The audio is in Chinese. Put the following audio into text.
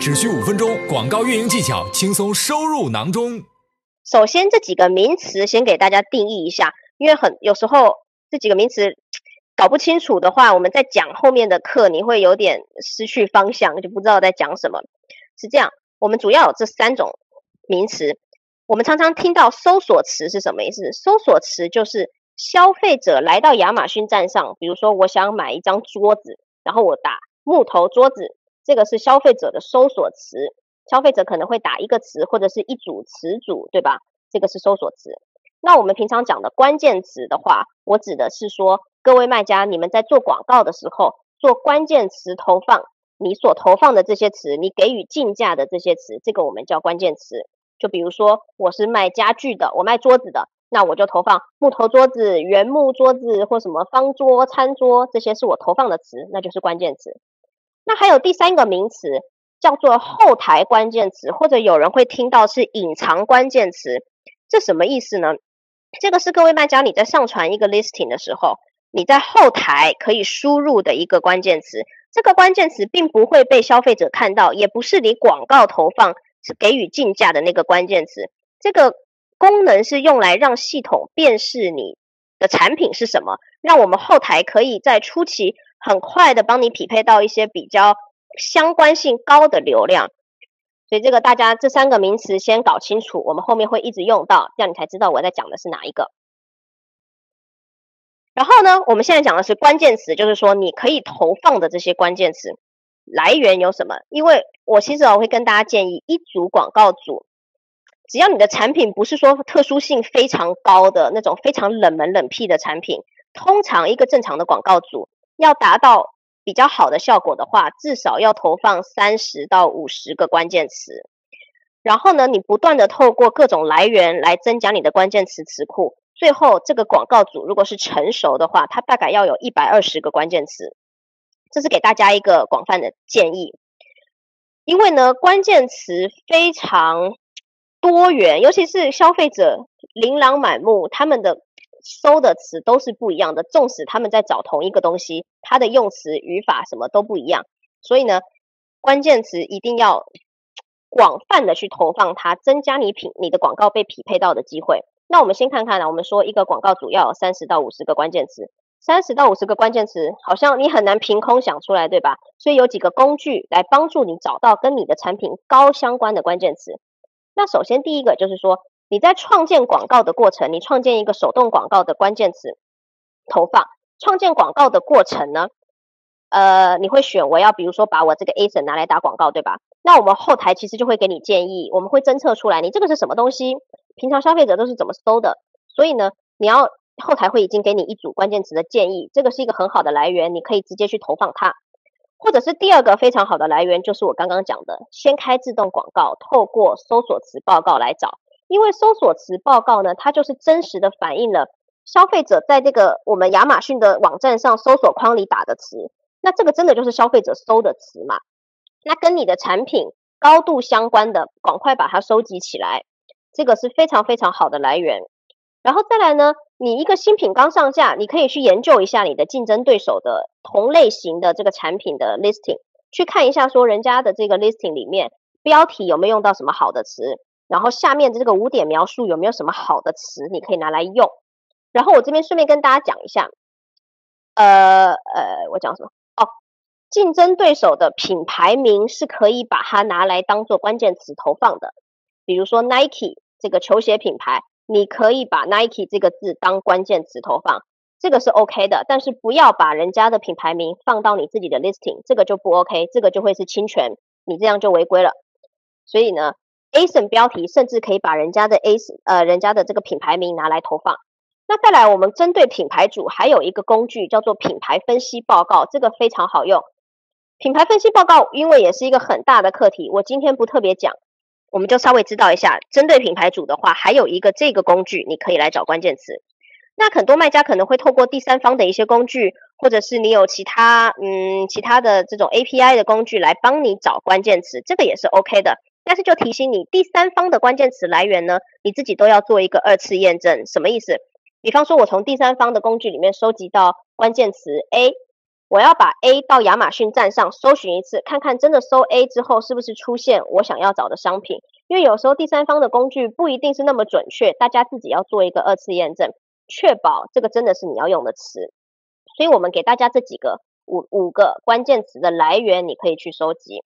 只需五分钟，广告运营技巧轻松收入囊中。首先，这几个名词先给大家定义一下，因为很有时候这几个名词搞不清楚的话，我们在讲后面的课，你会有点失去方向，就不知道在讲什么。是这样，我们主要有这三种名词。我们常常听到搜索词是什么意思？搜索词就是消费者来到亚马逊站上，比如说我想买一张桌子，然后我打木头桌子，这个是消费者的搜索词。消费者可能会打一个词或者是一组词组，对吧？这个是搜索词。那我们平常讲的关键词的话，我指的是说，各位卖家，你们在做广告的时候，做关键词投放，你所投放的这些词，你给予竞价的这些词，这个我们叫关键词。就比如说，我是卖家具的，我卖桌子的，那我就投放木头桌子、原木桌子或什么方桌、餐桌，这些是我投放的词，那就是关键词。那还有第三个名词叫做后台关键词，或者有人会听到是隐藏关键词，这什么意思呢？这个是各位卖家你在上传一个 listing 的时候，你在后台可以输入的一个关键词，这个关键词并不会被消费者看到，也不是你广告投放。是给予竞价的那个关键词，这个功能是用来让系统辨识你的产品是什么，让我们后台可以在初期很快的帮你匹配到一些比较相关性高的流量。所以这个大家这三个名词先搞清楚，我们后面会一直用到，这样你才知道我在讲的是哪一个。然后呢，我们现在讲的是关键词，就是说你可以投放的这些关键词。来源有什么？因为我其实我会跟大家建议，一组广告组，只要你的产品不是说特殊性非常高的那种非常冷门冷僻的产品，通常一个正常的广告组要达到比较好的效果的话，至少要投放三十到五十个关键词。然后呢，你不断的透过各种来源来增加你的关键词词库，最后这个广告组如果是成熟的话，它大概要有一百二十个关键词。这是给大家一个广泛的建议，因为呢，关键词非常多元，尤其是消费者琳琅满目，他们的搜的词都是不一样的。纵使他们在找同一个东西，它的用词、语法什么都不一样，所以呢，关键词一定要广泛的去投放它，增加你品你的广告被匹配到的机会。那我们先看看呢，我们说一个广告主要有三十到五十个关键词。三十到五十个关键词，好像你很难凭空想出来，对吧？所以有几个工具来帮助你找到跟你的产品高相关的关键词。那首先第一个就是说，你在创建广告的过程，你创建一个手动广告的关键词投放。创建广告的过程呢，呃，你会选我要，比如说把我这个 A 省拿来打广告，对吧？那我们后台其实就会给你建议，我们会侦测出来你这个是什么东西，平常消费者都是怎么搜的。所以呢，你要。后台会已经给你一组关键词的建议，这个是一个很好的来源，你可以直接去投放它。或者是第二个非常好的来源，就是我刚刚讲的，先开自动广告，透过搜索词报告来找。因为搜索词报告呢，它就是真实的反映了消费者在这个我们亚马逊的网站上搜索框里打的词，那这个真的就是消费者搜的词嘛？那跟你的产品高度相关的，赶快把它收集起来，这个是非常非常好的来源。然后再来呢？你一个新品刚上架，你可以去研究一下你的竞争对手的同类型的这个产品的 listing，去看一下说人家的这个 listing 里面标题有没有用到什么好的词，然后下面的这个五点描述有没有什么好的词你可以拿来用。然后我这边顺便跟大家讲一下，呃呃，我讲什么？哦，竞争对手的品牌名是可以把它拿来当做关键词投放的，比如说 Nike 这个球鞋品牌。你可以把 Nike 这个字当关键词投放，这个是 OK 的，但是不要把人家的品牌名放到你自己的 listing，这个就不 OK，这个就会是侵权，你这样就违规了。所以呢，ASIN 标题甚至可以把人家的 as 呃人家的这个品牌名拿来投放。那再来，我们针对品牌主还有一个工具叫做品牌分析报告，这个非常好用。品牌分析报告因为也是一个很大的课题，我今天不特别讲。我们就稍微知道一下，针对品牌主的话，还有一个这个工具，你可以来找关键词。那很多卖家可能会透过第三方的一些工具，或者是你有其他嗯其他的这种 API 的工具来帮你找关键词，这个也是 OK 的。但是就提醒你，第三方的关键词来源呢，你自己都要做一个二次验证。什么意思？比方说，我从第三方的工具里面收集到关键词 A，我要把 A 到亚马逊站上搜寻一次，看看真的搜 A 之后是不是出现我想要找的商品。因为有时候第三方的工具不一定是那么准确，大家自己要做一个二次验证，确保这个真的是你要用的词。所以我们给大家这几个五五个关键词的来源，你可以去收集。